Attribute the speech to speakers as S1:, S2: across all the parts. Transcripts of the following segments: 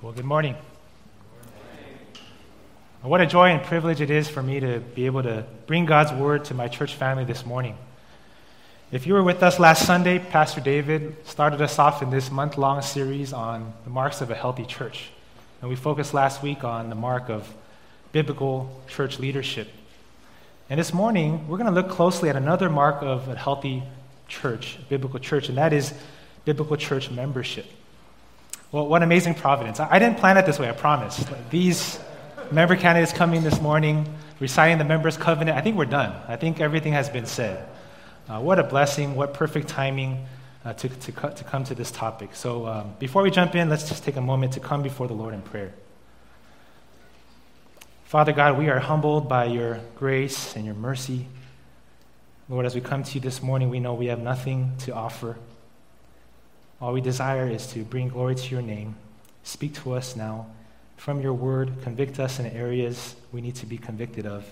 S1: Well, good morning. What a joy and privilege it is for me to be able to bring God's word to my church family this morning. If you were with us last Sunday, Pastor David started us off in this month long series on the marks of a healthy church. And we focused last week on the mark of biblical church leadership. And this morning, we're going to look closely at another mark of a healthy church, a biblical church, and that is biblical church membership. Well, what amazing providence. I didn't plan it this way, I promise. These member candidates coming this morning, reciting the members' covenant, I think we're done. I think everything has been said. Uh, what a blessing, what perfect timing uh, to, to, to come to this topic. So um, before we jump in, let's just take a moment to come before the Lord in prayer. Father God, we are humbled by your grace and your mercy. Lord, as we come to you this morning, we know we have nothing to offer. All we desire is to bring glory to your name. Speak to us now from your word. Convict us in areas we need to be convicted of.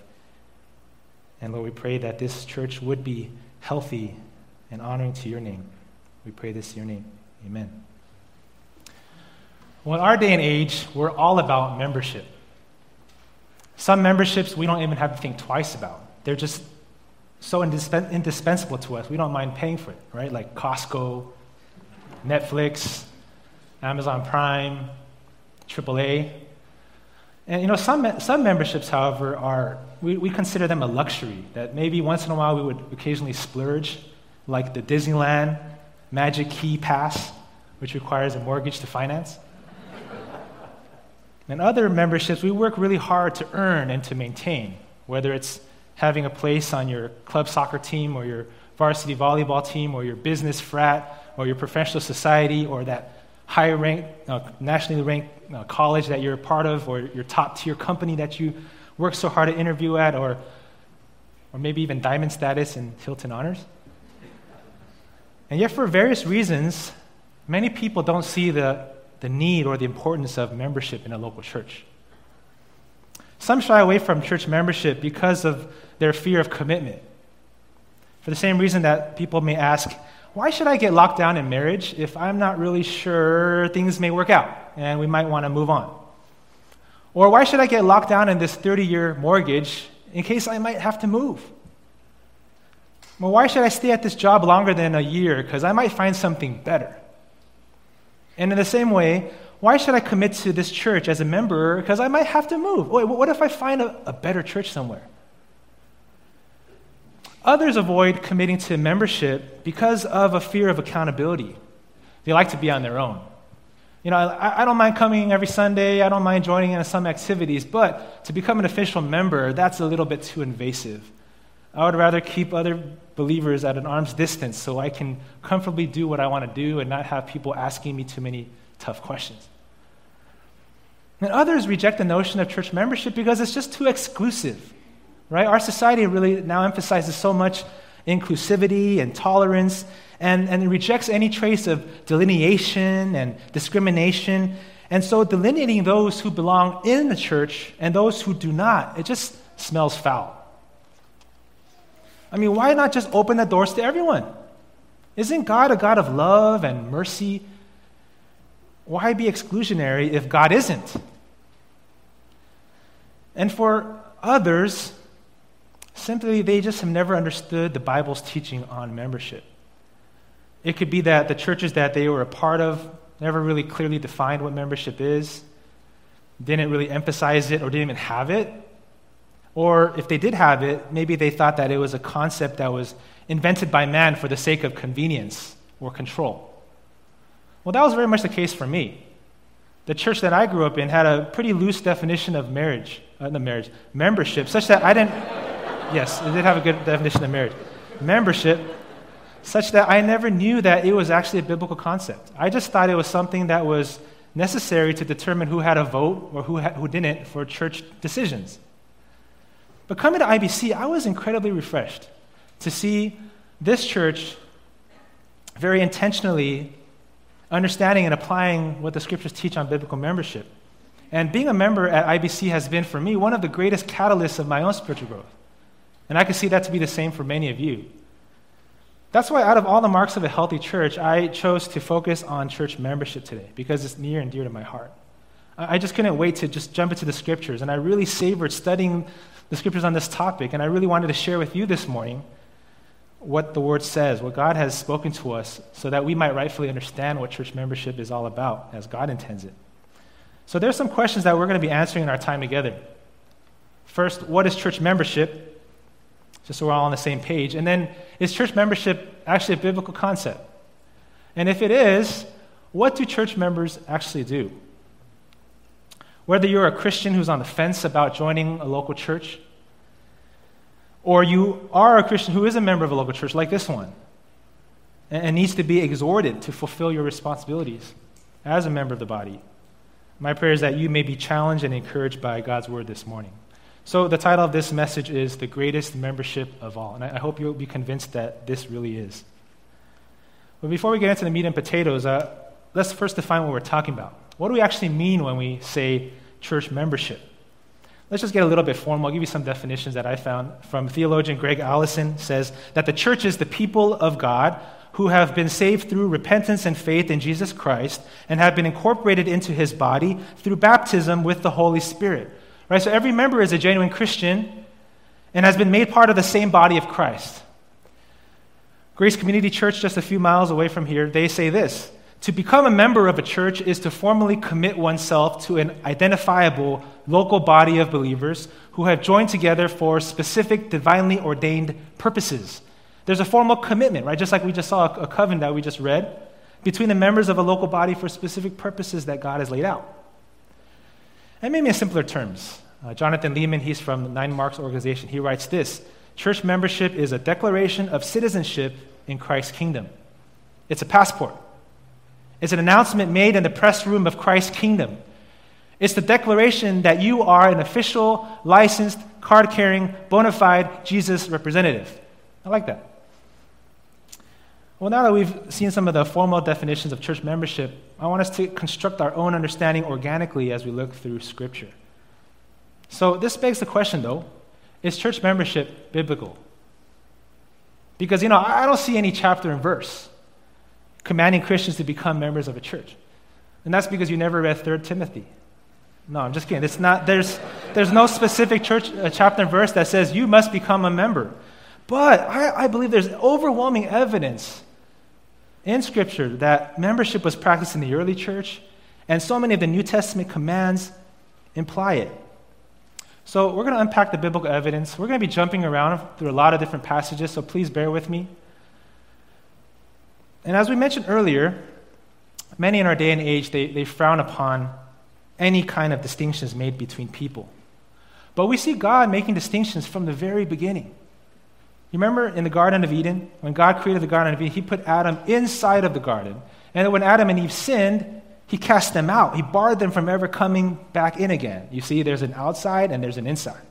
S1: And Lord, we pray that this church would be healthy and honoring to your name. We pray this in your name. Amen. Well, in our day and age, we're all about membership. Some memberships we don't even have to think twice about. They're just so indispensable to us. We don't mind paying for it, right? Like Costco, Netflix, Amazon Prime, AAA. And you know, some, some memberships, however, are, we, we consider them a luxury that maybe once in a while we would occasionally splurge, like the Disneyland Magic Key Pass, which requires a mortgage to finance. and other memberships we work really hard to earn and to maintain, whether it's having a place on your club soccer team or your varsity volleyball team or your business frat or your professional society or that high ranked, uh, nationally ranked uh, college that you're a part of or your top tier company that you work so hard to interview at or, or maybe even diamond status in Hilton Honors. And yet, for various reasons, many people don't see the, the need or the importance of membership in a local church. Some shy away from church membership because of their fear of commitment. For the same reason that people may ask, why should I get locked down in marriage if I'm not really sure things may work out and we might want to move on? Or why should I get locked down in this 30 year mortgage in case I might have to move? Well, why should I stay at this job longer than a year because I might find something better? And in the same way, why should I commit to this church as a member because I might have to move? Wait, what if I find a, a better church somewhere? Others avoid committing to membership because of a fear of accountability. They like to be on their own. You know, I, I, don't mind coming every Sunday, I don't mind joining in some activities, but to become an official member, that's a little bit too invasive. I would rather keep other believers at an arm's distance so I can comfortably do what I want to do and not have people asking me too many tough questions. And others reject the notion of church membership because it's just too exclusive right? Our society really now emphasizes so much inclusivity and tolerance and, and it rejects any trace of delineation and discrimination. And so, delineating those who belong in the church and those who do not, it just smells foul. I mean, why not just open the doors to everyone? Isn't God a God of love and mercy? Why be exclusionary if God isn't? And for others, Simply, they just have never understood the Bible's teaching on membership. It could be that the churches that they were a part of never really clearly defined what membership is, didn't really emphasize it, or didn't even have it. Or if they did have it, maybe they thought that it was a concept that was invented by man for the sake of convenience or control. Well, that was very much the case for me. The church that I grew up in had a pretty loose definition of marriage, uh, not marriage, membership, such that I didn't. Yes, it did have a good definition of marriage. Membership, such that I never knew that it was actually a biblical concept. I just thought it was something that was necessary to determine who had a vote or who, had, who didn't for church decisions. But coming to IBC, I was incredibly refreshed to see this church very intentionally understanding and applying what the scriptures teach on biblical membership. And being a member at IBC has been, for me, one of the greatest catalysts of my own spiritual growth. And I can see that to be the same for many of you. That's why, out of all the marks of a healthy church, I chose to focus on church membership today because it's near and dear to my heart. I just couldn't wait to just jump into the scriptures, and I really savored studying the scriptures on this topic, and I really wanted to share with you this morning what the Word says, what God has spoken to us, so that we might rightfully understand what church membership is all about as God intends it. So there's some questions that we're going to be answering in our time together. First, what is church membership? Just so we're all on the same page. And then, is church membership actually a biblical concept? And if it is, what do church members actually do? Whether you're a Christian who's on the fence about joining a local church, or you are a Christian who is a member of a local church like this one and needs to be exhorted to fulfill your responsibilities as a member of the body, my prayer is that you may be challenged and encouraged by God's word this morning. So, the title of this message is The Greatest Membership of All. And I hope you'll be convinced that this really is. But before we get into the meat and potatoes, uh, let's first define what we're talking about. What do we actually mean when we say church membership? Let's just get a little bit formal. I'll give you some definitions that I found from theologian Gregg Allison says that the church is the people of God who have been saved through repentance and faith in Jesus Christ and have been incorporated into his body through baptism with the Holy Spirit. Right? So every member is a genuine Christian and has been made part of the same body of Christ. Grace Community Church, just a few miles away from here, they say this To become a member of a church is to formally commit oneself to an identifiable local body of believers who have joined together for specific divinely ordained purposes. There's a formal commitment, right? Just like we just saw a covenant that we just read between the members of a local body for specific purposes that God has laid out. And maybe in simpler terms, uh, Jonathan Leeman, he's from the Nine Marks organization, he writes this Church membership is a declaration of citizenship in Christ's kingdom. It's a passport. It's an announcement made in the press room of Christ's kingdom. It's the declaration that you are an official, licensed, card carrying, bona fide Jesus representative. I like that. Well, now that we've seen some of the formal definitions of church membership, I want us to construct our own understanding organically as we look through Scripture. So, this begs the question, though is church membership biblical? Because, you know, I don't see any chapter and verse commanding Christians to become members of a church. And that's because you never read 3 Timothy. No, I'm just kidding. It's not, there's, there's no specific church uh, chapter and verse that says you must become a member. But I, I believe there's overwhelming evidence in Scripture that membership was practiced in the early church, and so many of the New Testament commands imply it. So, we're going to unpack the biblical evidence. We're going to be jumping around through a lot of different passages, so please bear with me. And as we mentioned earlier, many in our day and age, they, they frown upon any kind of distinctions made between people. But we see God making distinctions from the very beginning. You remember in the Garden of Eden, when God created the Garden of Eden, He put Adam inside of the garden. And when Adam and Eve sinned, He cast them out. He barred them from ever coming back in again. You see, there's an outside and there's an inside.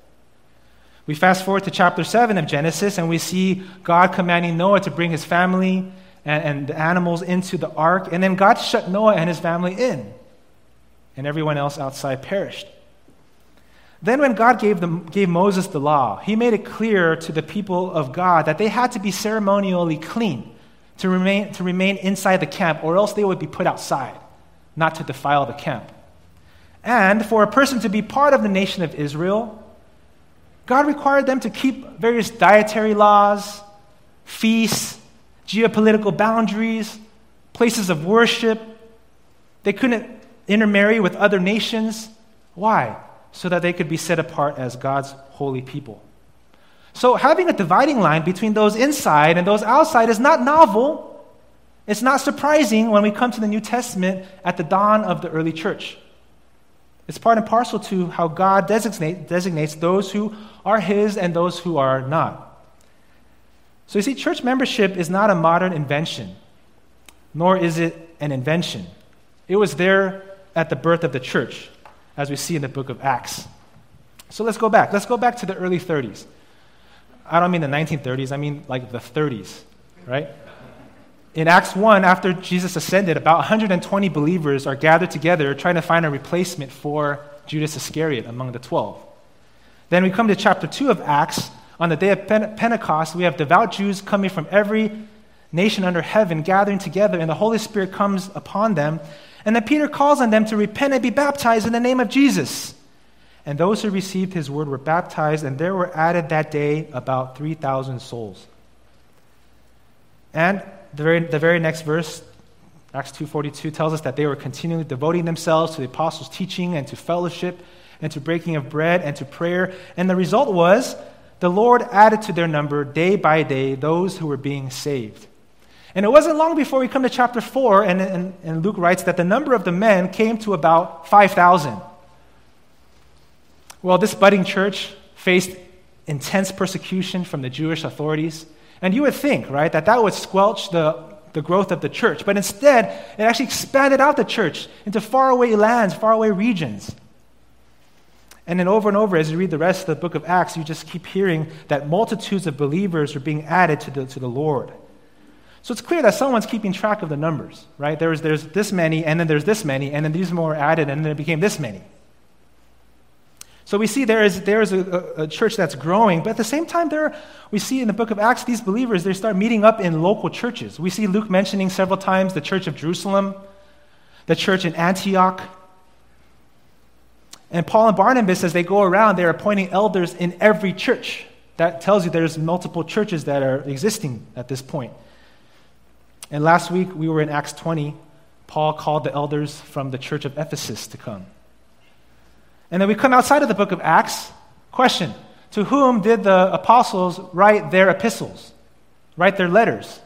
S1: We fast forward to chapter 7 of Genesis, and we see God commanding Noah to bring his family and, and the animals into the ark. And then God shut Noah and his family in, and everyone else outside perished. Then, when God gave, them, gave Moses the law, he made it clear to the people of God that they had to be ceremonially clean to remain, to remain inside the camp, or else they would be put outside, not to defile the camp. And for a person to be part of the nation of Israel, God required them to keep various dietary laws, feasts, geopolitical boundaries, places of worship. They couldn't intermarry with other nations. Why? So that they could be set apart as God's holy people. So, having a dividing line between those inside and those outside is not novel. It's not surprising when we come to the New Testament at the dawn of the early church. It's part and parcel to how God designate, designates those who are His and those who are not. So, you see, church membership is not a modern invention, nor is it an invention. It was there at the birth of the church as we see in the book of Acts. So let's go back. Let's go back to the early 30s. I don't mean the 1930s, I mean like the 30s, right? In Acts 1, after Jesus ascended, about 120 believers are gathered together trying to find a replacement for Judas Iscariot among the 12. Then we come to chapter 2 of Acts. On the day of Pentecost, we have devout Jews coming from every nation under heaven gathering together, and the Holy Spirit comes upon them And then Peter calls on them to repent and be baptized in the name of Jesus. And those who received his word were baptized, and there were added that day about 3,000 souls. And the very, the very next verse, Acts 2.42, tells us that they were continually devoting themselves to the apostles' teaching and to fellowship and to breaking of bread and to prayer. And the result was the Lord added to their number day by day those who were being saved. And it wasn't long before we come to chapter 4, and, and, and Luke writes that the number of the men came to about 5,000. Well, this budding church faced intense persecution from the Jewish authorities. And you would think, right, that that would squelch the, the growth of the church. But instead, it actually expanded out the church into faraway lands, faraway regions. And then over and over, as you read the rest of the book of Acts, you just keep hearing that multitudes of believers are being added to the, to the Lord. So it's clear that someone's keeping track of the numbers, right? There's, there's this many, and then there's this many, and then these more added, and then it became this many. So we see there is, there is a, a, church that's growing, but at the same time, there, we see in the book of Acts, these believers, they start meeting up in local churches. We see Luke mentioning several times the church of Jerusalem, the church in Antioch. And Paul and Barnabas, as they go around, they're appointing elders in every church. That tells you there's multiple churches that are existing at this point. And last week, we were in Acts 20. Paul called the elders from the church of Ephesus to come. And then we come outside of the book of Acts. Question To whom did the apostles write their epistles, write their letters?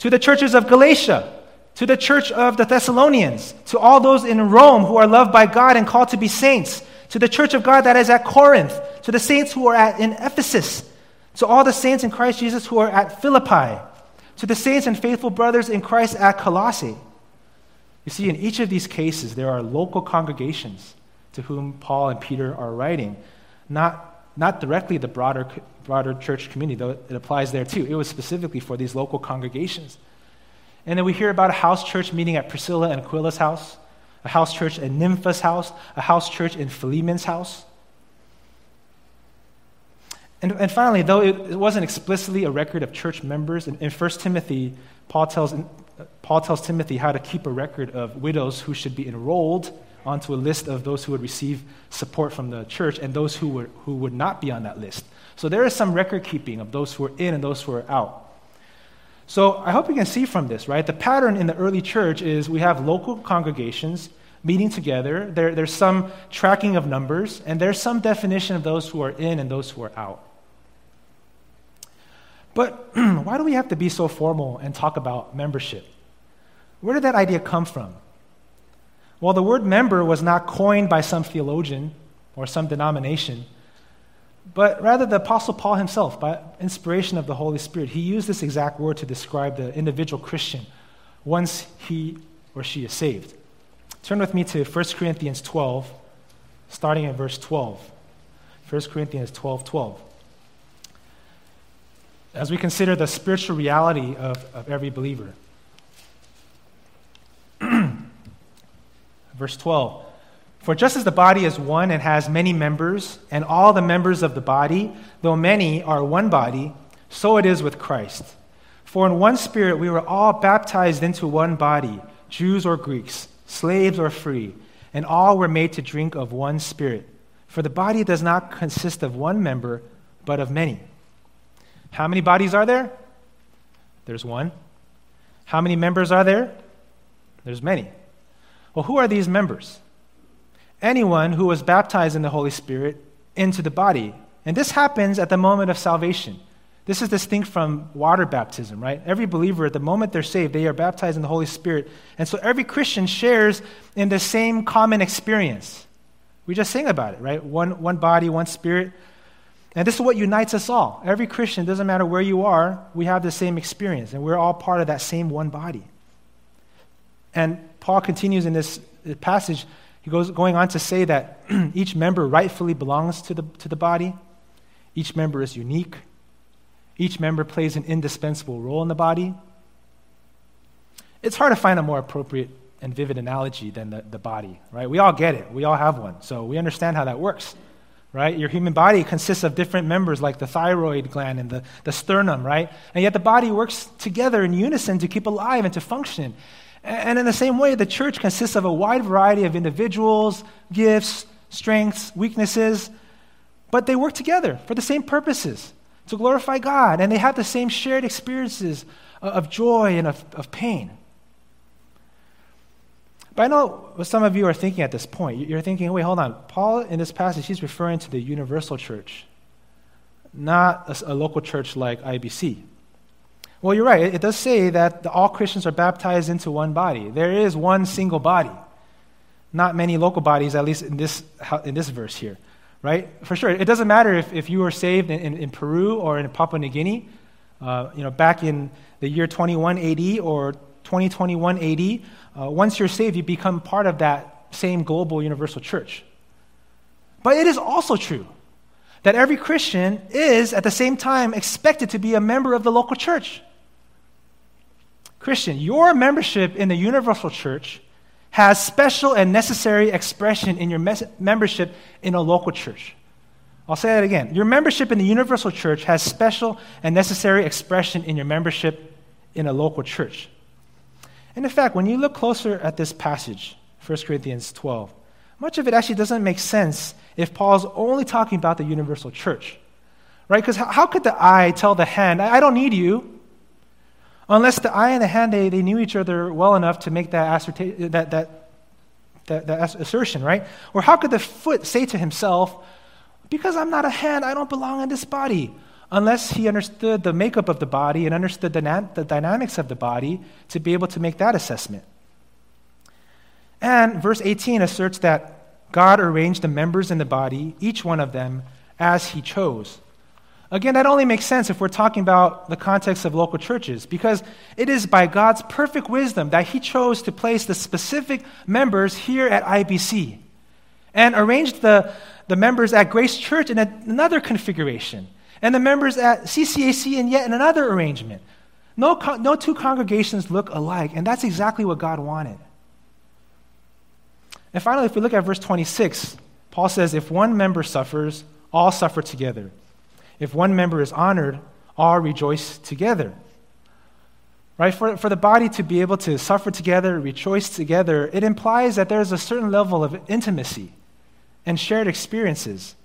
S1: To the churches of Galatia, to the church of the Thessalonians, to all those in Rome who are loved by God and called to be saints, to the church of God that is at Corinth, to the saints who are at, in Ephesus, to all the saints in Christ Jesus who are at Philippi to the saints and faithful brothers in Christ at Colossae. You see, in each of these cases, there are local congregations to whom Paul and Peter are writing, not, not directly the broader, broader church community, though it applies there too. It was specifically for these local congregations. And then we hear about a house church meeting at Priscilla and Aquila's house, a house church at Nympha's house, a house church in Philemon's house. And, and finally, though it, it, wasn't explicitly a record of church members, in, in 1 Timothy, Paul tells, uh, Paul tells Timothy how to keep a record of widows who should be enrolled onto a list of those who would receive support from the church and those who would, who would not be on that list. So there is some record keeping of those who are in and those who are out. So I hope you can see from this, right? The pattern in the early church is we have local congregations meeting together. There, there's some tracking of numbers, and there's some definition of those who are in and those who are out. But why do we have to be so formal and talk about membership? Where did that idea come from? Well, the word member was not coined by some theologian or some denomination, but rather the Apostle Paul himself, by inspiration of the Holy Spirit. He used this exact word to describe the individual Christian once he or she is saved. Turn with me to 1 Corinthians 12, starting at verse 12. 1 Corinthians 12 12 as we consider the spiritual reality of, of every believer. Verse 12 For just as the body is one and has many members, and all the members of the body, though many, are one body, so it is with Christ. For in one spirit we were all baptized into one body, Jews or Greeks, slaves or free, and all were made to drink of one spirit. For the body does not consist of one member, but of many. How many bodies are there? There's one. How many members are there? There's many. Well, who are these members? Anyone who was baptized in the Holy Spirit into the body. And this happens at the moment of salvation. This is distinct from water baptism, right? Every believer, at the moment they're saved, they are baptized in the Holy Spirit. And so every Christian shares in the same common experience. We just sing about it, right? One, one body, one spirit. And this is what unites us all. Every Christian, doesn't matter where you are, we have the same experience, and we're all part of that same one body. And Paul continues in this passage, he goes going on to say that each member rightfully belongs to the, to the body, each member is unique, each member plays an indispensable role in the body. It's hard to find a more appropriate and vivid analogy than the, the body, right? We all get it, we all have one, so we understand how that works right? Your human body consists of different members like the thyroid gland and the, the sternum, right? And yet the body works together in unison to keep alive and to function. And in the same way, the church consists of a wide variety of individuals, gifts, strengths, weaknesses, but they work together for the same purposes to glorify God, and they have the same shared experiences of joy and of, of pain. But I know what some of you are thinking at this point. You're thinking, wait, hold on. Paul, in this passage, he's referring to the universal church, not a, a local church like IBC. Well, you're right. It, it does say that the, all Christians are baptized into one body. There is one single body, not many local bodies, at least in this, in this verse here, right? For sure. It doesn't matter if, if you were saved in, in, in Peru or in Papua New Guinea, uh, you know, back in the year 21 AD or 2021 AD. Uh, once you're saved, you become part of that same global universal church. But it is also true that every Christian is, at the same time, expected to be a member of the local church. Christian, your membership in the universal church has special and necessary expression in your mes- membership in a local church. I'll say that again. Your membership in the universal church has special and necessary expression in your membership in a local church. And in fact, when you look closer at this passage, 1 Corinthians 12, much of it actually doesn't make sense if Paul's only talking about the universal church. Right? Because how, could the eye tell the hand, I, don't need you? Unless the eye and the hand, they, they knew each other well enough to make that, that, that, that, that assertion, right? Or how could the foot say to himself, because I'm not a hand, I don't belong in this body? Unless he understood the makeup of the body and understood the, the dynamics of the body to be able to make that assessment. And verse 18 asserts that God arranged the members in the body, each one of them, as he chose. Again, that only makes sense if we're talking about the context of local churches, because it is by God's perfect wisdom that He chose to place the specific members here at IBC and arranged the, the members at Grace Church in another configuration and the members at CCAC in yet in another arrangement. No, no two congregations look alike, and that's exactly what God wanted. And finally, if we look at verse 26, Paul says, If one member suffers, all suffer together. If one member is honored, all rejoice together. Right? For, for the body to be able to suffer together, rejoice together, it implies that there's a certain level of intimacy and shared experiences.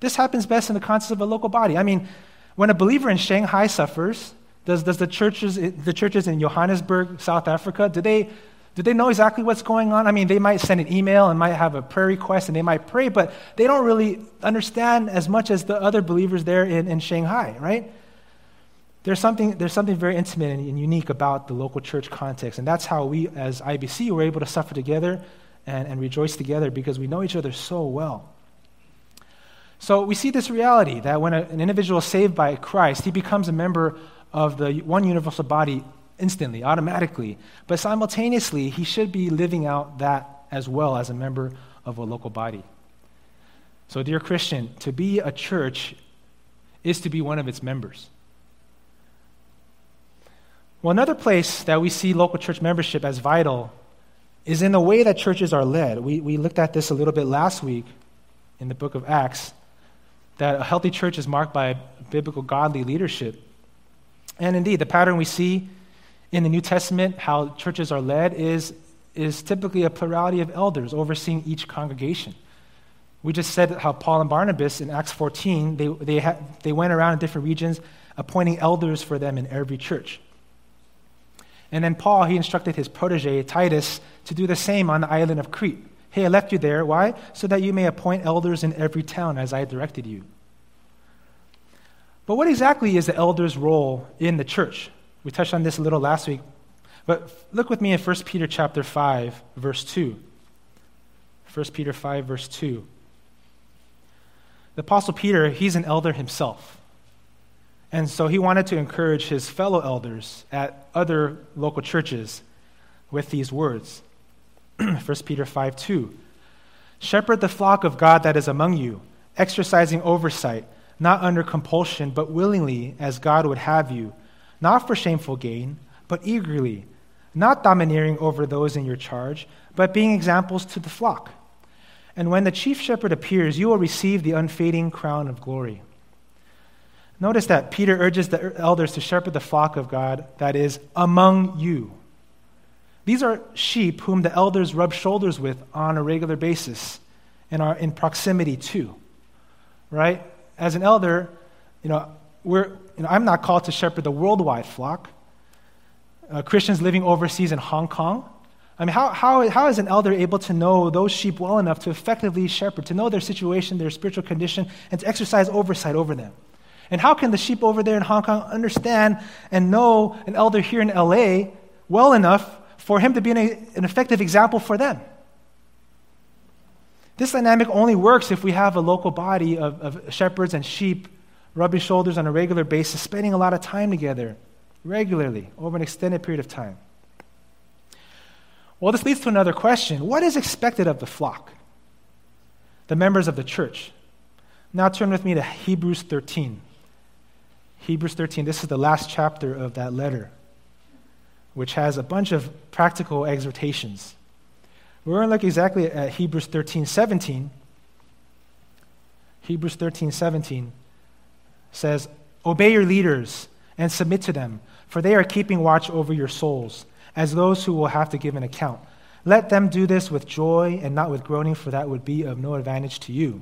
S1: This happens best in the context of a local body. I mean, when a believer in Shanghai suffers, does, does the, churches, the churches in Johannesburg, South Africa, do they, do they know exactly what's going on? I mean, they might send an email and might have a prayer request and they might pray, but they don't really understand as much as the other believers there in, in Shanghai, right? There's something, there's something very intimate and, unique about the local church context, and that's how we, as IBC, were able to suffer together and, and rejoice together because we know each other so well. So we see this reality that when an individual is saved by Christ, he becomes a member of the one universal body instantly, automatically. But simultaneously, he should be living out that as well as a member of a local body. So, dear Christian, to be a church is to be one of its members. Well, another place that we see local church membership as vital is in the way that churches are led. We, we looked at this a little bit last week in the book of Acts that a healthy church is marked by biblical godly leadership. And indeed, the pattern we see in the New Testament, how churches are led, is, is typically a plurality of elders overseeing each congregation. We just said how Paul and Barnabas in Acts 14, they, they, ha- they went around in different regions appointing elders for them in every church. And then Paul, he instructed his protege, Titus, to do the same on the island of Crete. Hey, I left you there. Why? So that you may appoint elders in every town as I directed you. But what exactly is the elder's role in the church? We touched on this a little last week. But look with me in 1 Peter chapter 5, verse 2. 1 Peter 5, verse 2. The Apostle Peter, he's an elder himself. And so he wanted to encourage his fellow elders at other local churches with these words 1 Peter 5 2. Shepherd the flock of God that is among you, exercising oversight, not under compulsion, but willingly, as God would have you, not for shameful gain, but eagerly, not domineering over those in your charge, but being examples to the flock. And when the chief shepherd appears, you will receive the unfading crown of glory. Notice that Peter urges the elders to shepherd the flock of God that is among you These are sheep whom the elders rub shoulders with on a regular basis and are in proximity to. Right? As an elder, you know, we're, you know, I'm not called to shepherd the worldwide flock. Uh, Christians living overseas in Hong Kong. I mean, how, how, how is an elder able to know those sheep well enough to effectively shepherd, to know their situation, their spiritual condition, and to exercise oversight over them? And how can the sheep over there in Hong Kong understand and know an elder here in LA well enough for him to be an, an effective example for them? This dynamic only works if we have a local body of, of shepherds and sheep rubbing shoulders on a regular basis, spending a lot of time together regularly over an extended period of time. Well, this leads to another question What is expected of the flock, the members of the church? Now turn with me to Hebrews 13. Hebrews 13, this is the last chapter of that letter, which has a bunch of practical exhortations. We're going to look exactly at Hebrews 13, 17. Hebrews 13, 17 says, Obey your leaders and submit to them, for they are keeping watch over your souls, as those who will have to give an account. Let them do this with joy and not with groaning, for that would be of no advantage to you.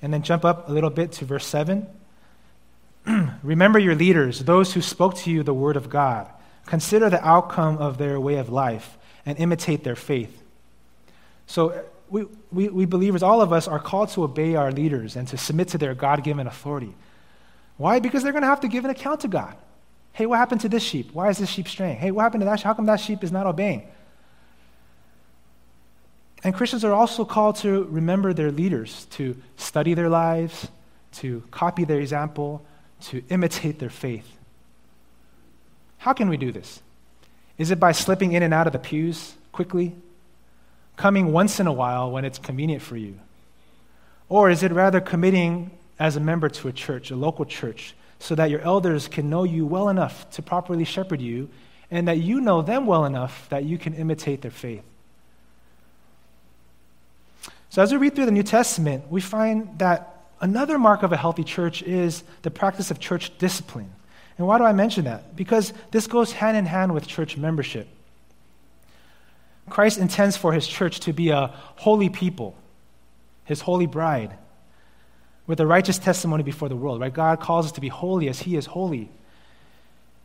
S1: And then jump up a little bit to verse 7. Remember your leaders, those who spoke to you the word of God. Consider the outcome of their way of life and imitate their faith. So, we, we, we believers, all of us, are called to obey our leaders and to submit to their God given authority. Why? Because they're going to have to give an account to God. Hey, what happened to this sheep? Why is this sheep straying? Hey, what happened to that? Sheep? How come that sheep is not obeying? And Christians are also called to remember their leaders, to study their lives, to copy their example, to imitate their faith. How can we do this? Is it by slipping in and out of the pews quickly? Coming once in a while when it's convenient for you? Or is it rather committing as a member to a church, a local church, so that your elders can know you well enough to properly shepherd you and that you know them well enough that you can imitate their faith? So, as we read through the New Testament, we find that Another mark of a healthy church is the practice of church discipline. And why do I mention that? Because this goes hand in hand with church membership. Christ intends for his church to be a holy people, his holy bride, with a righteous testimony before the world, right? God calls us to be holy as he is holy.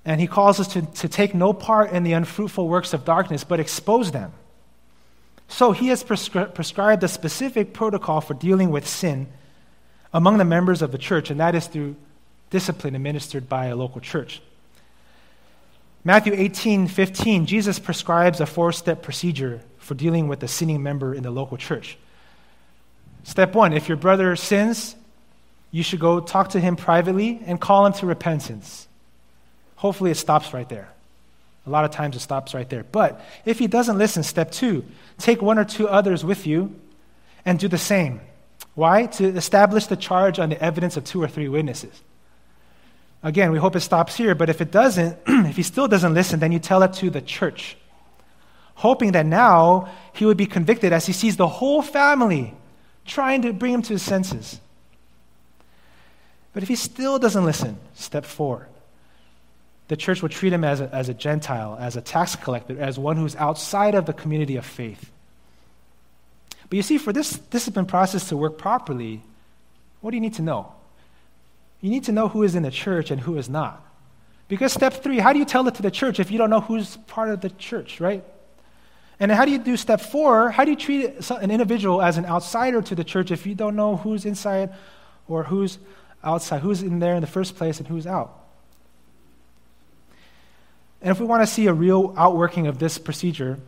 S1: And he calls us to, to take no part in the unfruitful works of darkness, but expose them. So he has prescri- prescribed a specific protocol for dealing with sin among the members of the church, and that is through discipline administered by a local church. Matthew 18, 15, Jesus prescribes a four step procedure for dealing with a sinning member in the local church. Step one if your brother sins, you should go talk to him privately and call him to repentance. Hopefully, it stops right there. A lot of times it stops right there. But if he doesn't listen, step two, take one or two others with you and do the same. Why? To establish the charge on the evidence of two or three witnesses. Again, we hope it stops here, but if it doesn't, if he still doesn't listen, then you tell it to the church, hoping that now he would be convicted as he sees the whole family trying to bring him to his senses. But if he still doesn't listen, step four, the church will treat him as a, as a Gentile, as a tax collector, as one who's outside of the community of faith. But you see, for this discipline process to work properly, what do you need to know? You need to know who is in the church and who is not. Because step three, how do you tell it to the church if you don't know who's part of the church, right? And how do you do step four? How do you treat an individual as an outsider to the church if you don't know who's inside or who's outside, who's in there in the first place and who's out? And if we want to see a real outworking of this procedure,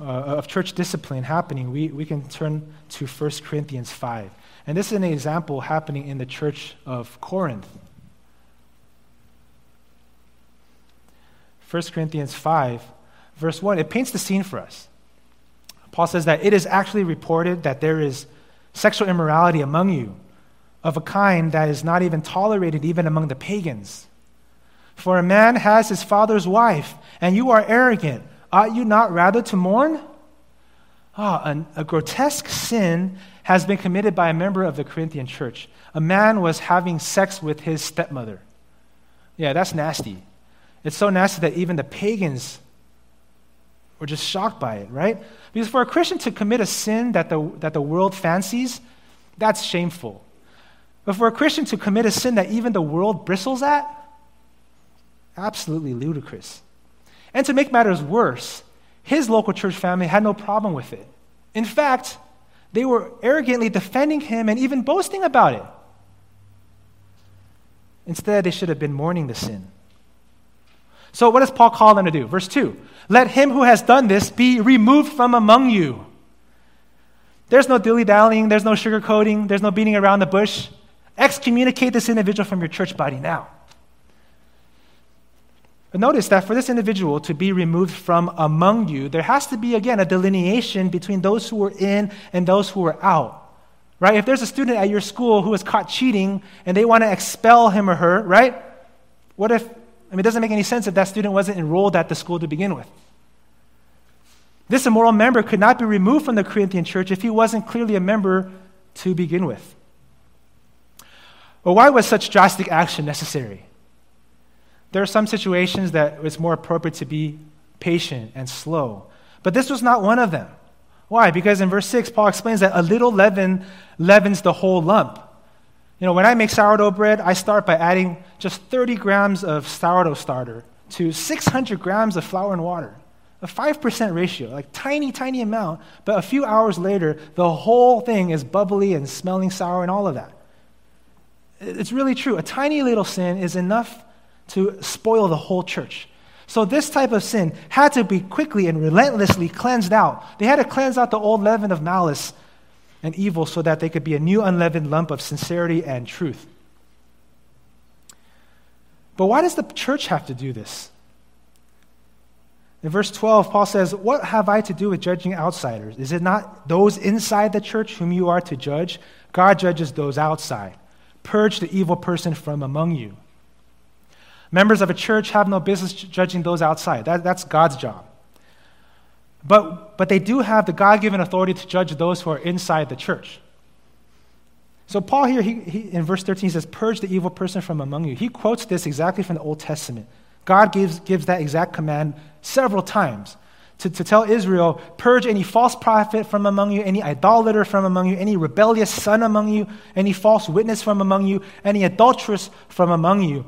S1: uh, of church discipline happening, we, we can turn to 1 Corinthians 5. And this is an example happening in the church of Corinth. 1 Corinthians 5, verse 1, it paints the scene for us. Paul says that it is actually reported that there is sexual immorality among you of a kind that is not even tolerated even among the pagans. For a man has his father's wife, and you are arrogant. Ought you not rather to mourn? Ah, a, a grotesque sin has been committed by a member of the Corinthian church. A man was having sex with his stepmother. Yeah, that's nasty. It's so nasty that even the pagans were just shocked by it, right? Because for a Christian to commit a sin that the, that the world fancies, that's shameful. But for a Christian to commit a sin that even the world bristles at, absolutely ludicrous. And to make matters worse, his local church family had no problem with it. In fact, they were arrogantly defending him and even boasting about it. Instead, they should have been mourning the sin. So, what does Paul call them to do? Verse 2 Let him who has done this be removed from among you. There's no dilly dallying, there's no sugarcoating, there's no beating around the bush. Excommunicate this individual from your church body now. But notice that for this individual to be removed from among you, there has to be, again, a delineation between those who are in and those who are out. Right? If there's a student at your school who is caught cheating and they want to expel him or her, right? What if, I mean, it doesn't make any sense if that student wasn't enrolled at the school to begin with. This immoral member could not be removed from the Corinthian church if he wasn't clearly a member to begin with. But why was such drastic action necessary? There are some situations that it's more appropriate to be patient and slow. But this was not one of them. Why? Because in verse 6, Paul explains that a little leaven leavens the whole lump. You know, when I make sourdough bread, I start by adding just 30 grams of sourdough starter to 600 grams of flour and water. A 5% ratio, like tiny, tiny amount, but a few hours later, the whole thing is bubbly and smelling sour and all of that. It's really true. A tiny little sin is enough to spoil the whole church. So, this type of sin had to be quickly and relentlessly cleansed out. They had to cleanse out the old leaven of malice and evil so that they could be a new unleavened lump of sincerity and truth. But why does the church have to do this? In verse 12, Paul says, What have I to do with judging outsiders? Is it not those inside the church whom you are to judge? God judges those outside. Purge the evil person from among you. Members of a church have no business judging those outside. That, that's God's job. But, but they do have the God given authority to judge those who are inside the church. So, Paul here, he, he, in verse 13, he says, Purge the evil person from among you. He quotes this exactly from the Old Testament. God gives, gives that exact command several times to, to tell Israel, Purge any false prophet from among you, any idolater from among you, any rebellious son among you, any false witness from among you, any adulteress from among you.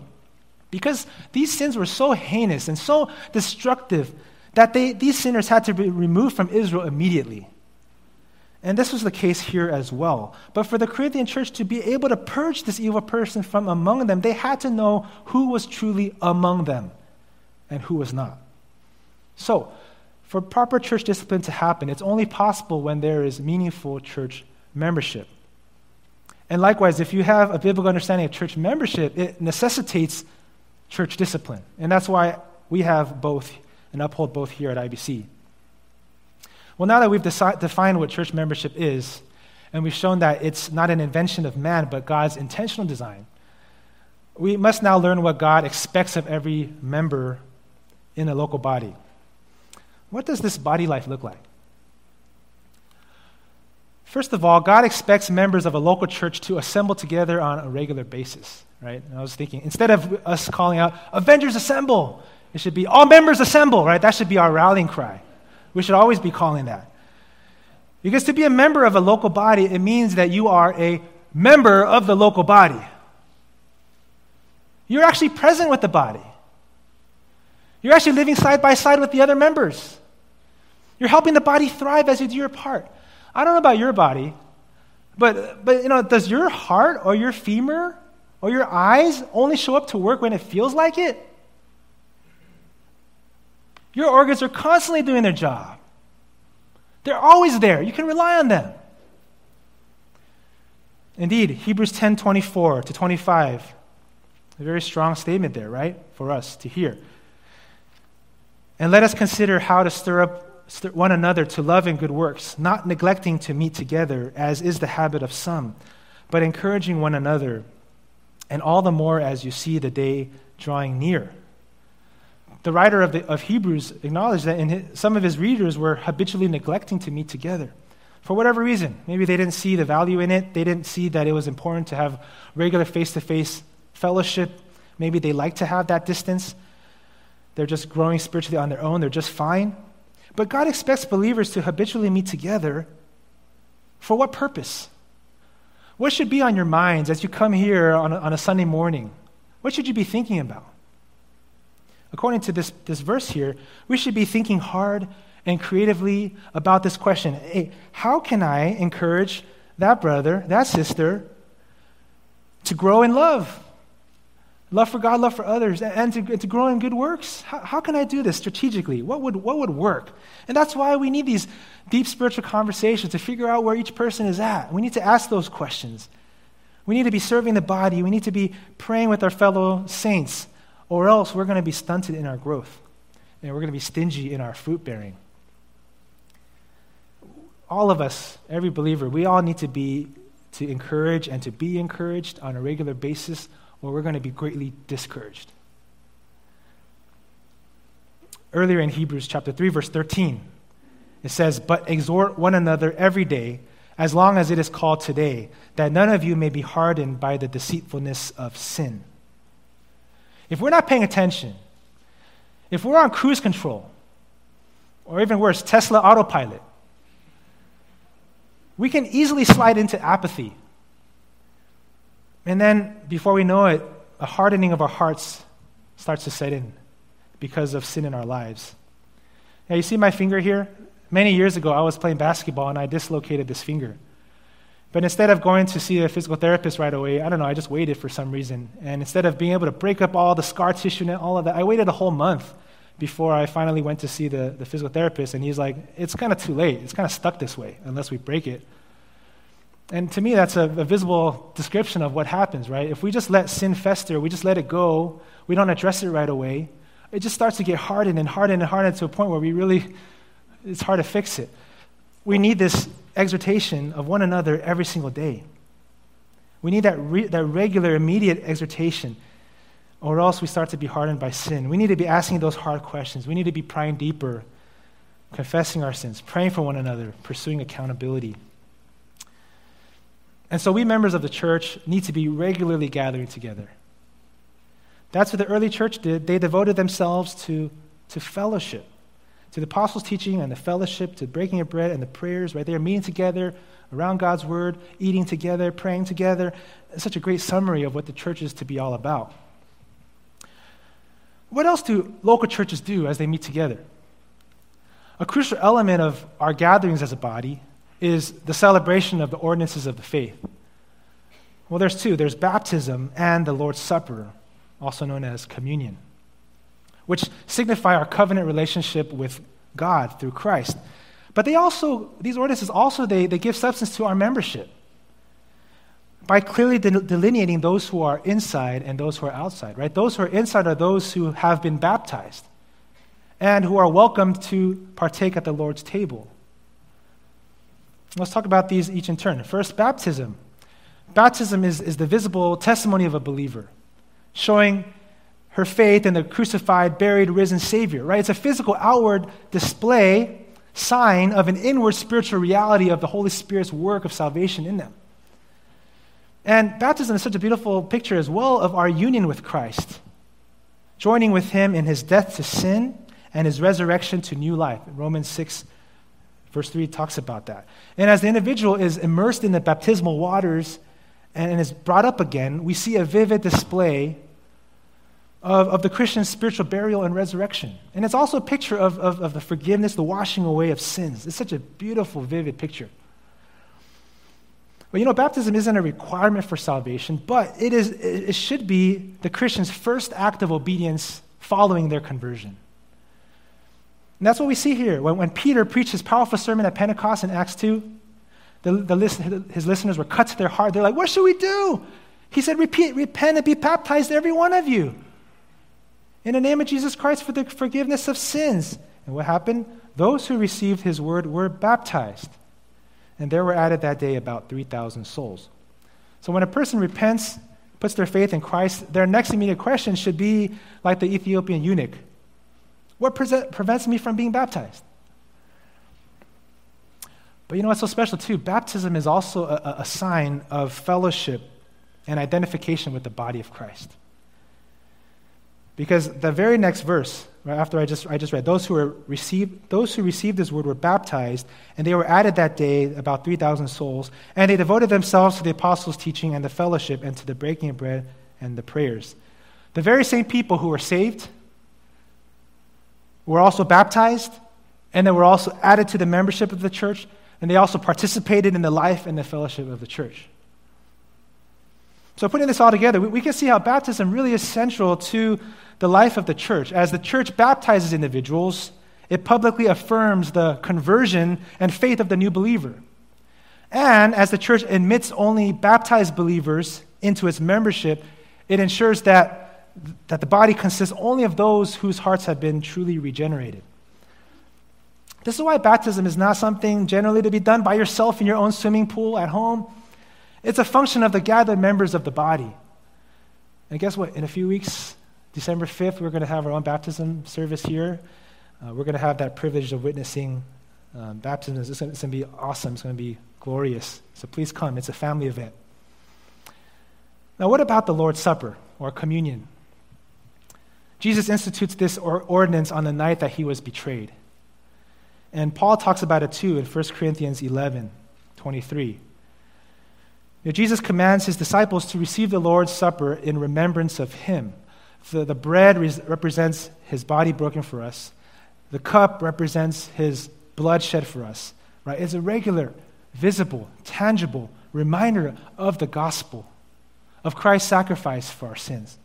S1: Because these sins were so heinous and so destructive that they, these sinners had to be removed from Israel immediately. And this was the case here as well. But for the Corinthian church to be able to purge this evil person from among them, they had to know who was truly among them and who was not. So, for proper church discipline to happen, it's only possible when there is meaningful church membership. And likewise, if you have a biblical understanding of church membership, it necessitates church discipline. And that's why we have both and uphold both here at IBC. Well, now that we've deci- defined what church membership is, and we've shown that it's not an invention of man, but God's intentional design, we must now learn what God expects of every member in a local body. What does this body life look like? First of all, God expects members of a local church to assemble together on a regular basis right? And I was thinking, instead of us calling out, Avengers assemble, it should be all members assemble, right? That should be our rallying cry. We should always be calling that. Because to be a member of a local body, it means that you are a member of the local body. You're actually present with the body. You're actually living side by side with the other members. You're helping the body thrive as you do your part. I don't know about your body, but, but you know, does your heart or your femur or your eyes only show up to work when it feels like it? Your organs are constantly doing their job. They're always there. You can rely on them. Indeed, Hebrews 10 24 to 25, a very strong statement there, right, for us to hear. And let us consider how to stir up one another to love and good works, not neglecting to meet together, as is the habit of some, but encouraging one another and all the more as you see the day drawing near. The writer of, the, of Hebrews acknowledged that his, some of his readers were habitually neglecting to meet together. For whatever reason, maybe they didn't see the value in it, they didn't see that it was important to have regular face to face fellowship. Maybe they like to have that distance. They're just growing spiritually on their own, they're just fine. But God expects believers to habitually meet together for what purpose? What should be on your minds as you come here on a, on a Sunday morning? What should you be thinking about? According to this, this verse here, we should be thinking hard and creatively about this question hey, How can I encourage that brother, that sister, to grow in love? Love for God, love for others, and to, to grow in good works. How, how can I do this strategically? What would, what would work? And that's why we need these deep spiritual conversations to figure out where each person is at. We need to ask those questions. We need to be serving the body. We need to be praying with our fellow saints, or else we're going to be stunted in our growth and we're going to be stingy in our fruit bearing. All of us, every believer, we all need to be to encourage and to be encouraged on a regular basis or we're going to be greatly discouraged. Earlier in Hebrews chapter 3 verse 13, it says, "But exhort one another every day, as long as it is called today, that none of you may be hardened by the deceitfulness of sin." If we're not paying attention, if we're on cruise control, or even worse, Tesla autopilot, we can easily slide into apathy and then, before we know it, a hardening of our hearts starts to set in because of sin in our lives. Now, you see my finger here? Many years ago, I was playing basketball and I dislocated this finger. But instead of going to see a physical therapist right away, I don't know, I just waited for some reason. And instead of being able to break up all the scar tissue and all of that, I waited a whole month before I finally went to see the, the physical therapist. And he's like, it's kind of too late. It's kind of stuck this way unless we break it. And to me, that's a, a, visible description of what happens, right? If we just let sin fester, we just let it go, we don't address it right away, it just starts to get hardened and hardened and hardened to a point where we really, it's hard to fix it. We need this exhortation of one another every single day. We need that, re, that regular, immediate exhortation, or else we start to be hardened by sin. We need to be asking those hard questions. We need to be prying deeper, confessing our sins, praying for one another, pursuing accountability. And so we members of the church need to be regularly gathering together. That's what the early church did. They devoted themselves to, to fellowship, to the apostles' teaching and the fellowship, to breaking of bread and the prayers, right there, meeting together around God's word, eating together, praying together. It's such a great summary of what the church is to be all about. What else do local churches do as they meet together? A crucial element of our gatherings as a body is the celebration of the ordinances of the faith. Well, there's two there's baptism and the Lord's Supper, also known as communion, which signify our covenant relationship with God through Christ. But they also, these ordinances also, they, they give substance to our membership by clearly delineating those who are inside and those who are outside, right? Those who are inside are those who have been baptized and who are welcomed to partake at the Lord's table. Let's talk about these each in turn. First, baptism. Baptism is, is the visible testimony of a believer, showing her faith in the crucified, buried, risen Savior, right? It's a physical, outward display, sign of an inward spiritual reality of the Holy Spirit's work of salvation in them. And baptism is such a beautiful picture as well of our union with Christ, joining with Him in His death to sin and His resurrection to new life. Romans 6 Verse 3 talks about that. And as the individual is immersed in the baptismal waters and is brought up again, we see a vivid display of, of the Christian's spiritual burial and resurrection. And it's also a picture of, of, of the forgiveness, the washing away of sins. It's such a beautiful, vivid picture. But you know, baptism isn't a requirement for salvation, but it, is, it should be the Christian's first act of obedience following their conversion. And that's what we see here. When, when Peter preached his powerful sermon at Pentecost in Acts 2, the, the listen, his listeners were cut to their heart. They're like, What should we do? He said, Repeat, Repent and be baptized, every one of you, in the name of Jesus Christ for the forgiveness of sins. And what happened? Those who received his word were baptized. And there were added that day about 3,000 souls. So when a person repents, puts their faith in Christ, their next immediate question should be like the Ethiopian eunuch what pre- prevents me from being baptized? But you know what's so special, too? Baptism is also a, a sign of fellowship and identification with the body of Christ. Because the very next verse, right after I just, I just read, those who, were received, those who received this word were baptized, and they were added that day about 3,000 souls, and they devoted themselves to the apostles' teaching and the fellowship and to the breaking of bread and the prayers. The very same people who were saved were also baptized, and they were also added to the membership of the church, and they also participated in the life and the fellowship of the church. So, putting this all together, we, we can see how baptism really is central to the life of the church. As the church baptizes individuals, it publicly affirms the conversion and faith of the new believer. And as the church admits only baptized believers into its membership, it ensures that, that the body consists only of those whose hearts have been truly regenerated. This is why baptism is not something generally to be done by yourself in your own swimming pool at home. It's a function of the gathered members of the body. And guess what? In a few weeks, December 5th, we're going to have our own baptism service here. Uh, we're going to have that privilege of witnessing um, baptism. It's going, to be awesome. It's going to be glorious. So please come. It's a family event. Now, what about the Lord's Supper or communion? Jesus institutes this or- ordinance on the night that he was betrayed. And Paul talks about it too in 1 Corinthians 11 23. You know, Jesus commands his disciples to receive the Lord's Supper in remembrance of him. The, the bread res- represents his body broken for us, the cup represents his blood shed for us. Right? It's a regular, visible, tangible reminder of the gospel, of Christ's sacrifice for our sins.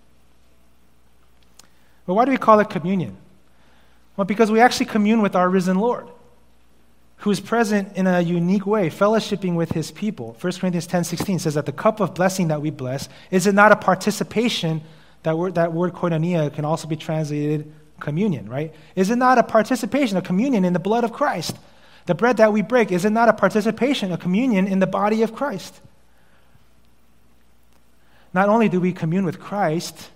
S1: But why do we call it communion? Well, because we actually commune with our risen Lord who is present in a unique way, fellowshipping with his people. 1 Corinthians 10 16 says that the cup of blessing that we bless, is it not a participation? That word, that word koinonia can also be translated communion, right? Is it not a participation, a communion in the blood of Christ? The bread that we break, is it not a participation, a communion in the body of Christ? Not only do we commune with Christ,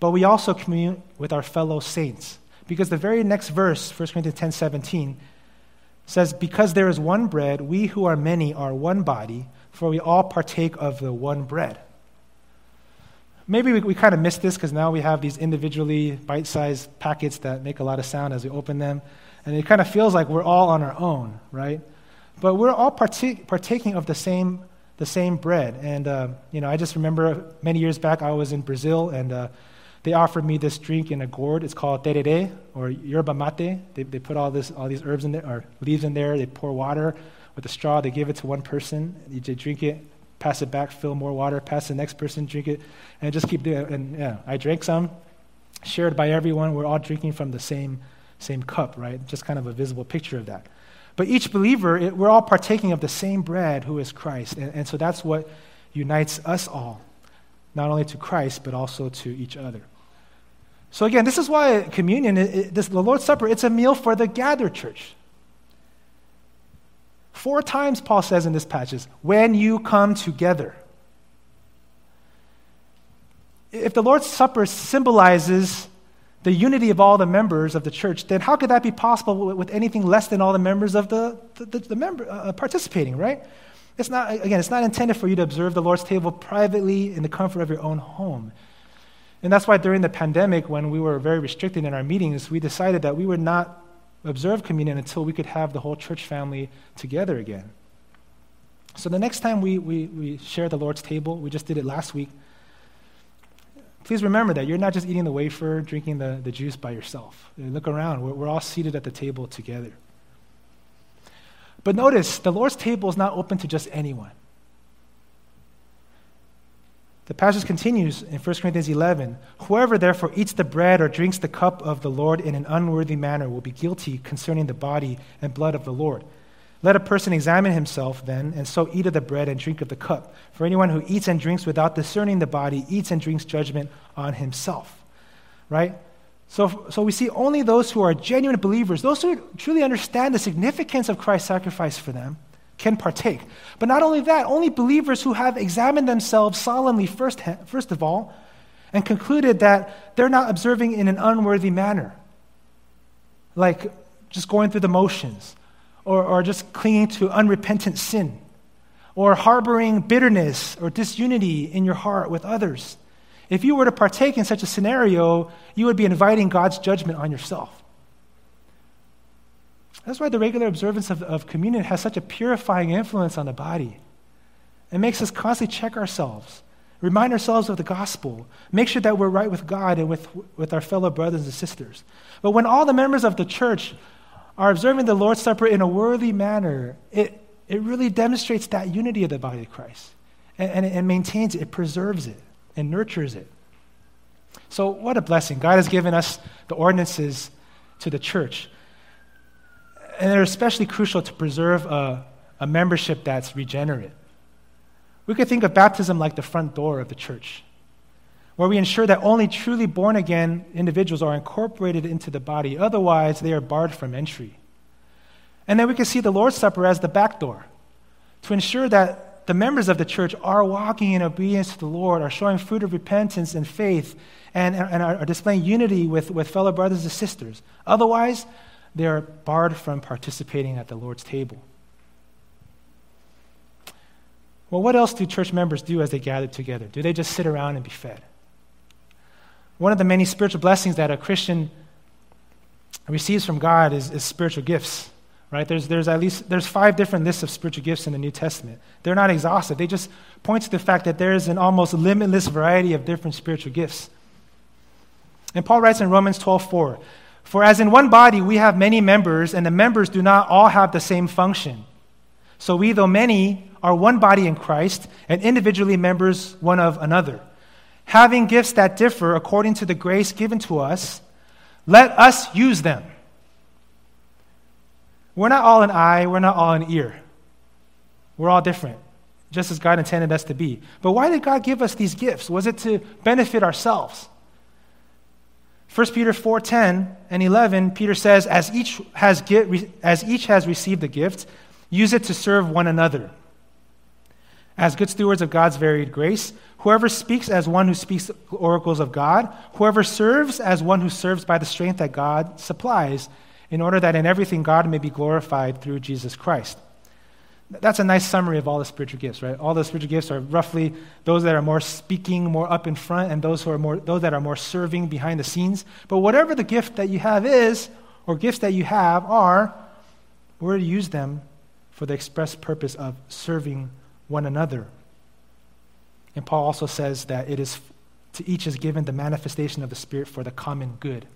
S1: but we also commune with our fellow saints. Because the very next verse, 1 Corinthians 10 17, says, Because there is one bread, we who are many are one body, for we all partake of the one bread. Maybe we, we kind of missed this because now we have these individually bite sized packets that make a lot of sound as we open them. And it kind of feels like we're all on our own, right? But we're all partake, partaking of the same, the same bread. And, uh, you know, I just remember many years back I was in Brazil and uh, they offered me this drink in a gourd. It's called tereré or yerba mate. They, they put all, this, all these herbs in there, or leaves in there. They pour water with a straw. They give it to one person. You drink it, pass it back, fill more water, pass the next person, drink it, and just keep doing it. And yeah, I drank some, shared by everyone. We're all drinking from the same, same cup, right? Just kind of a visible picture of that. But each believer, it, we're all partaking of the same bread, who is Christ. And, and so that's what unites us all, not only to Christ, but also to each other. So again, this is why communion, this, the Lord's Supper, it's a meal for the gathered church. Four times Paul says in this passage, when you come together. If the Lord's Supper symbolizes the unity of all the members of the church, then how could that be possible with anything less than all the members of the, the, the, member uh, participating, right? It's not, again, it's not intended for you to observe the Lord's table privately in the comfort of your own home. And that's why during the pandemic, when we were very restricted in our meetings, we decided that we would not observe communion until we could have the whole church family together again. So the next time we, we, we share the Lord's table, we just did it last week, please remember that you're not just eating the wafer, drinking the, the juice by yourself. Look around, we're, we're all seated at the table together. But notice, the Lord's table is not open to just anyone. The passage continues in 1 Corinthians 11 Whoever therefore eats the bread or drinks the cup of the Lord in an unworthy manner will be guilty concerning the body and blood of the Lord. Let a person examine himself then, and so eat of the bread and drink of the cup. For anyone who eats and drinks without discerning the body eats and drinks judgment on himself. Right? So, so we see only those who are genuine believers, those who truly understand the significance of Christ's sacrifice for them, can partake. But not only that, only believers who have examined themselves solemnly, first, first of all, and concluded that they're not observing in an unworthy manner, like just going through the motions, or, or just clinging to unrepentant sin, or harboring bitterness or disunity in your heart with others. If you were to partake in such a scenario, you would be inviting God's judgment on yourself. That's why the regular observance of, of communion has such a purifying influence on the body. It makes us constantly check ourselves, remind ourselves of the gospel, make sure that we're right with God and with, with our fellow brothers and sisters. But when all the members of the church are observing the Lord's Supper in a worthy manner, it, it really demonstrates that unity of the body of Christ. And, and it, maintains it, it preserves it, and nurtures it. So, what a blessing. God has given us the ordinances to the church and they're especially crucial to preserve a, a membership that's regenerate. We could think of baptism like the front door of the church, where we ensure that only truly born again individuals are incorporated into the body. Otherwise, they are barred from entry. And then we can see the Lord's Supper as the back door to ensure that the members of the church are walking in obedience to the Lord, are showing fruit of repentance and faith, and, and are displaying unity with, with fellow brothers and sisters. Otherwise, they are barred from participating at the Lord's table. Well, what else do church members do as they gather together? Do they just sit around and be fed? One of the many spiritual blessings that a Christian receives from God is, is spiritual gifts. Right? There's, there's at least there's five different lists of spiritual gifts in the New Testament. They're not exhaustive. They just point to the fact that there is an almost limitless variety of different spiritual gifts. And Paul writes in Romans 12, 4, for as in one body we have many members, and the members do not all have the same function. So we, though many, are one body in Christ, and individually members one of another. Having gifts that differ according to the grace given to us, let us use them. We're not all an eye, we're not all an ear. We're all different, just as God intended us to be. But why did God give us these gifts? Was it to benefit ourselves? 1 Peter 4:10 and 11, Peter says, as each, has get, as each has received a gift, use it to serve one another. As good stewards of God's varied grace, whoever speaks as one who speaks oracles of God, whoever serves as one who serves by the strength that God supplies, in order that in everything God may be glorified through Jesus Christ. That's a nice summary of all the spiritual gifts, right? All the spiritual gifts are roughly those that are more speaking, more up in front, and those who are more those that are more serving behind the scenes. But whatever the gift that you have is, or gifts that you have are, we're to use them for the express purpose of serving one another. And Paul also says that it is to each is given the manifestation of the Spirit for the common good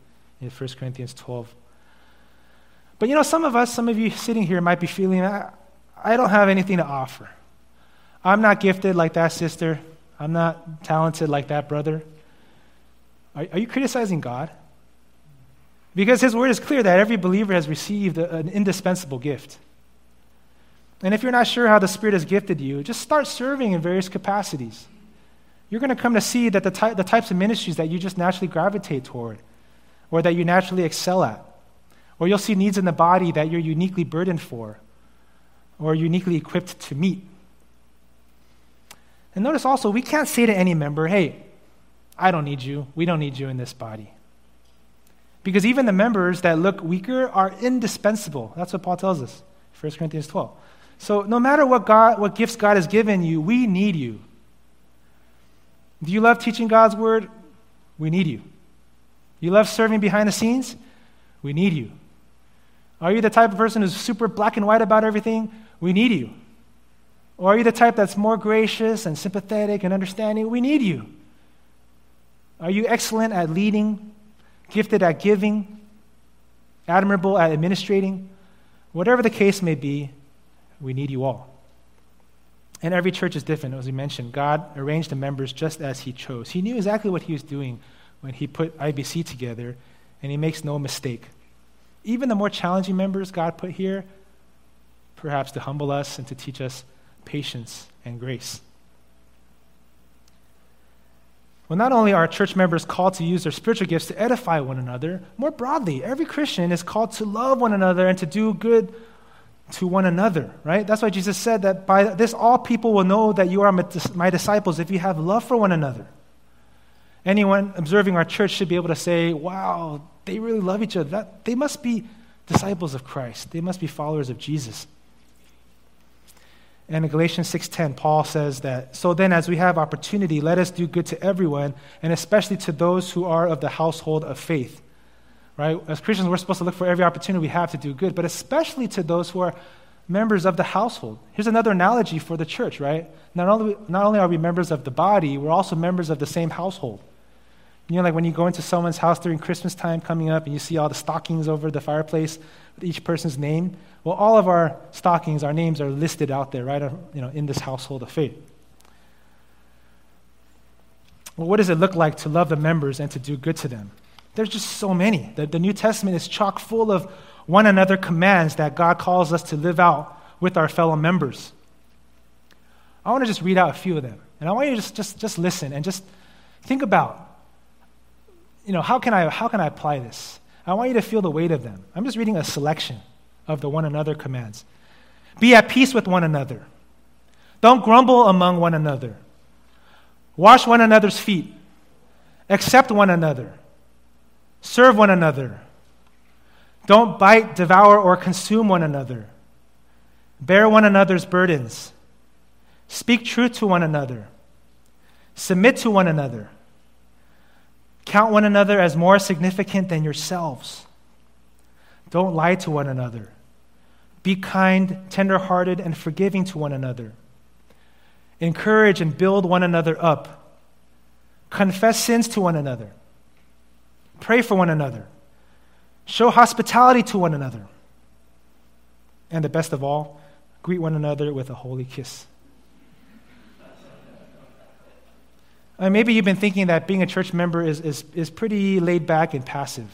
S1: in 1 Corinthians 12. But you know, some of us, some of you sitting here might be feeling, I don't have anything to offer. I'm not gifted like that sister. I'm not talented like that brother. Are, are you criticizing God? Because His word is clear that every believer has received an indispensable gift. And if you're not sure how the Spirit has gifted you, just start serving in various capacities. You're going to come to see that the, ty- the types of ministries that you just naturally gravitate toward, or that you naturally excel at, or you'll see needs in the body that you're uniquely burdened for, or uniquely equipped to meet. And notice also, we can't say to any member, hey, I don't need you. We don't need you in this body. Because even the members that look weaker are indispensable. That's what Paul tells us, 1 Corinthians 12. So no matter what, God, what gifts God has given you, we need you. Do you love teaching God's word? We need you. You love serving behind the scenes? We need you. Are you the type of person who's super black and white about everything? We need you. Or are you the type that's more gracious and sympathetic and understanding? We need you. Are you excellent at leading, gifted at giving, admirable at administrating? Whatever the case may be, we need you all. And every church is different, as we mentioned. God arranged the members just as He chose. He knew exactly what He was doing when He put IBC together, and He makes no mistake. Even the more challenging members God put here, perhaps to humble us and to teach us patience and grace. Well, not only are church members called to use their spiritual gifts to edify one another, more broadly, every Christian is called to love one another and to do good to one another, right? That's why Jesus said that by this all people will know that you are my disciples if you have love for one another. Anyone observing our church should be able to say, wow, they really love each other. That, they must be disciples of Christ, they must be followers of Jesus. And in Galatians 6:10, Paul says that, "So then as we have opportunity, let us do good to everyone, and especially to those who are of the household of faith." Right? As Christians, we're supposed to look for every opportunity we have to do good, but especially to those who are members of the household. Here's another analogy for the church, right? Not only, not only are we members of the body, we're also members of the same household. You know, like when you go into someone's house during Christmas time coming up and you see all the stockings over the fireplace with each person's name. Well, all of our stockings, our names are listed out there, right? You know, in this household of faith. Well, what does it look like to love the members and to do good to them? There's just so many. The, the New Testament is chock full of one another commands that God calls us to live out with our fellow members. I want to just read out a few of them. And I want you to just, just, just listen and just think about you know, how can I, how can I apply this? I want you to feel the weight of them. I'm just reading a selection of the one another commands. Be at peace with one another. Don't grumble among one another. Wash one another's feet. Accept one another. Serve one another. Don't bite, devour, or consume one another. Bear one another's burdens. Speak truth to one another. Submit to one another. Count one another as more significant than yourselves. Don't lie to one another. Be kind, tenderhearted, and forgiving to one another. Encourage and build one another up. Confess sins to one another. Pray for one another. Show hospitality to one another. And the best of all, greet one another with a holy kiss. Uh, maybe you've been thinking that being a church member is, is, is pretty laid back and passive.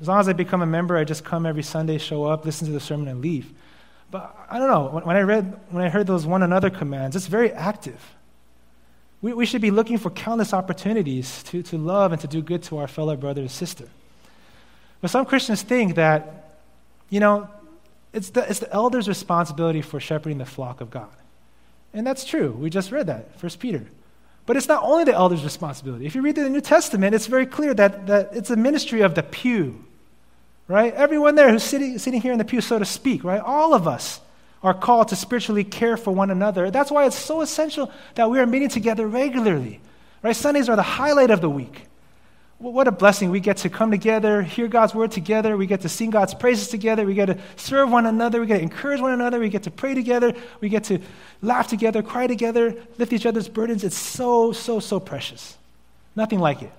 S1: As long as I become a member, I just come every Sunday, show up, listen to the sermon, and leave. But I don't know. When, I read, when I heard those one another commands, it's very active. We, we should be looking for countless opportunities to, to love and to do good to our fellow brother and sister. But some Christians think that, you know, it's the, it's the elder's responsibility for shepherding the flock of God. And that's true. We just read that, First Peter. But it's not only the elder's responsibility. If you read the New Testament, it's very clear that, that it's a ministry of the pew, right? Everyone there who's sitting, sitting here in the pew, so to speak, right? All of us are called to spiritually care for one another. That's why it's so essential that we are meeting together regularly, right? Sundays are the highlight of the week what a blessing. We get to come together, hear God's word together. We get to sing God's praises together. We get to serve one another. We get to encourage one another. We get to pray together. We get to laugh together, cry together, lift each other's burdens. It's so, so, so precious. Nothing like it.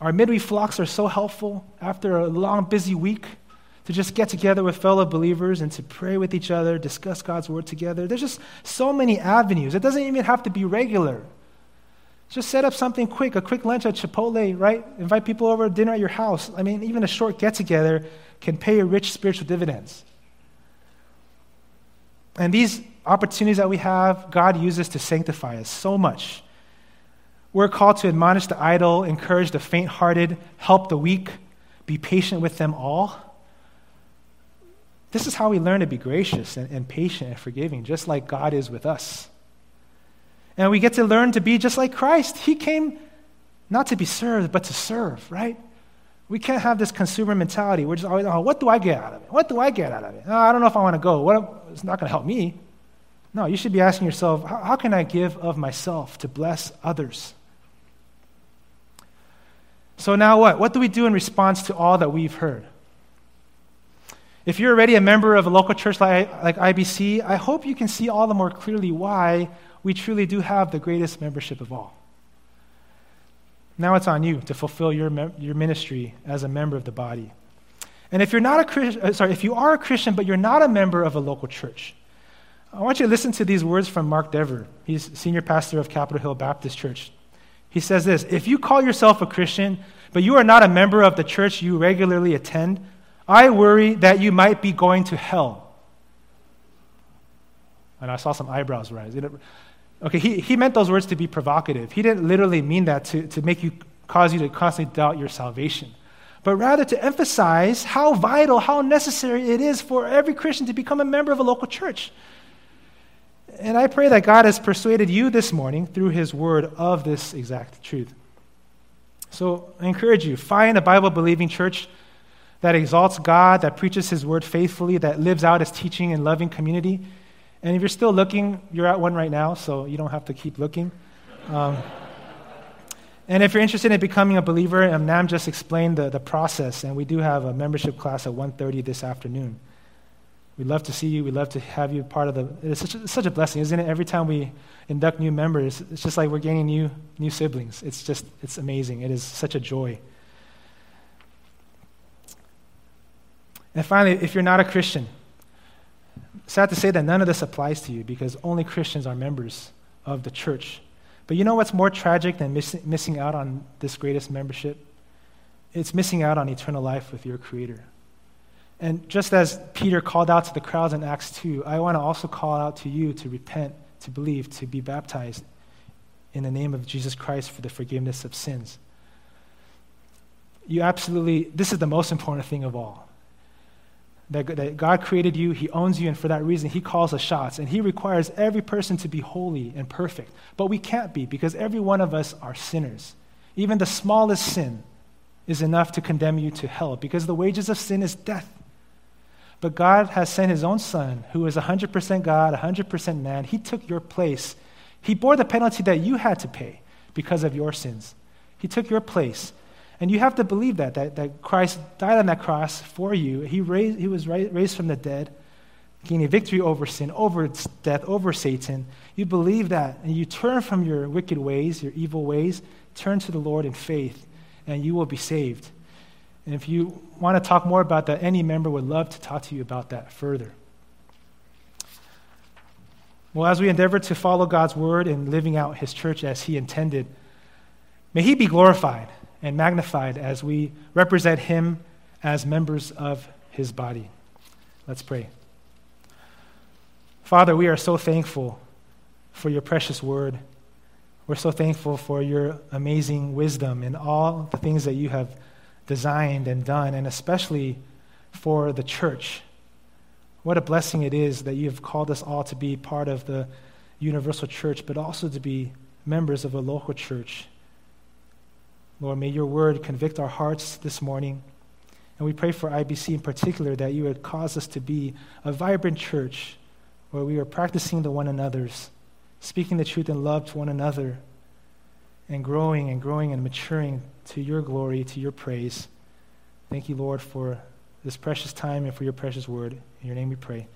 S1: Our midweek flocks are so helpful after a long, busy week to just get together with fellow believers and to pray with each other, discuss God's word together. There's just so many avenues. It doesn't even have to be regular. Just set up something quick, a quick lunch at Chipotle, right? Invite people over to dinner at your house. I mean, even a short get together can pay a rich spiritual dividends. And these opportunities that we have, God uses to sanctify us so much. We're called to admonish the idle, encourage the faint hearted, help the weak, be patient with them all. This is how we learn to be gracious and, and patient and forgiving, just like God is with us. And we get to learn to be just like Christ. He came not to be served, but to serve, right? We can't have this consumer mentality. We're just always, oh, what do I get out of it? What do I get out of it? Oh, I don't know if I want to go. What, it's not going to help me. No, you should be asking yourself, how, how can I give of myself to bless others? So now what? What do we do in response to all that we've heard? If you're already a member of a local church like, like IBC, I hope you can see all the more clearly why we truly do have the greatest membership of all. Now it's on you to fulfill your, your ministry as a member of the body. And if you're not a uh, sorry, if you are a Christian but you're not a member of a local church, I want you to listen to these words from Mark Dever. He's senior pastor of Capitol Hill Baptist Church. He says this If you call yourself a Christian, but you are not a member of the church you regularly attend, I worry that you might be going to hell. And I saw some eyebrows rise. Okay, he, he meant those words to be provocative. He didn't literally mean that to, to make you, cause you to constantly doubt your salvation, but rather to emphasize how vital, how necessary it is for every Christian to become a member of a local church. And I pray that God has persuaded you this morning through his word of this exact truth. So I encourage you find a Bible believing church that exalts God, that preaches His word faithfully, that lives out His teaching in loving community. And if you're still looking, you're at one right now, so you don't have to keep looking. Um, and if you're interested in becoming a believer, um, Nam just explained the, the process, and we do have a membership class at 1.30 this afternoon. We'd love to see you. We'd love to have you part of the. It's such, a, such a blessing, isn't it? Every time we induct new members, it's just like we're gaining new, new siblings. It's just, it's amazing. It is such a joy. And finally, if you're not a Christian, sad to say that none of this applies to you because only Christians are members of the church. But you know what's more tragic than miss- missing out on this greatest membership? It's missing out on eternal life with your Creator. And just as Peter called out to the crowds in Acts 2, I want to also call out to you to repent, to believe, to be baptized in the name of Jesus Christ for the forgiveness of sins. You absolutely, this is the most important thing of all. That, that God created you, He owns you, and for that reason, He calls the shots. And He requires every person to be holy and perfect. But we can't be because every one of us are sinners. Even the smallest sin is enough to condemn you to hell because the wages of sin is death. But God has sent his own son, who is 100% God, 100% man. He took your place. He bore the penalty that you had to pay because of your sins. He took your place. And you have to believe that, that, that Christ died on that cross for you. He, raised, he was raised from the dead, gaining victory over sin, over death, over Satan. You believe that, and you turn from your wicked ways, your evil ways, turn to the Lord in faith, and you will be saved. And if you want to talk more about that, any member would love to talk to you about that further. Well, as we endeavor to follow God's word and living out his church as he intended, may he be glorified and magnified as we represent him as members of his body. Let's pray. Father, we are so thankful for your precious word. We're so thankful for your amazing wisdom and all the things that you have designed and done, and especially for the church. What a blessing it is that you have called us all to be part of the universal church, but also to be members of a local church. Lord, may your word convict our hearts this morning. And we pray for IBC in particular that you would cause us to be a vibrant church where we are practicing the one another's, speaking the truth in love to one another, and growing and growing and maturing to your glory, to your praise. Thank you, Lord, for this precious time and for your precious word. In your name we pray.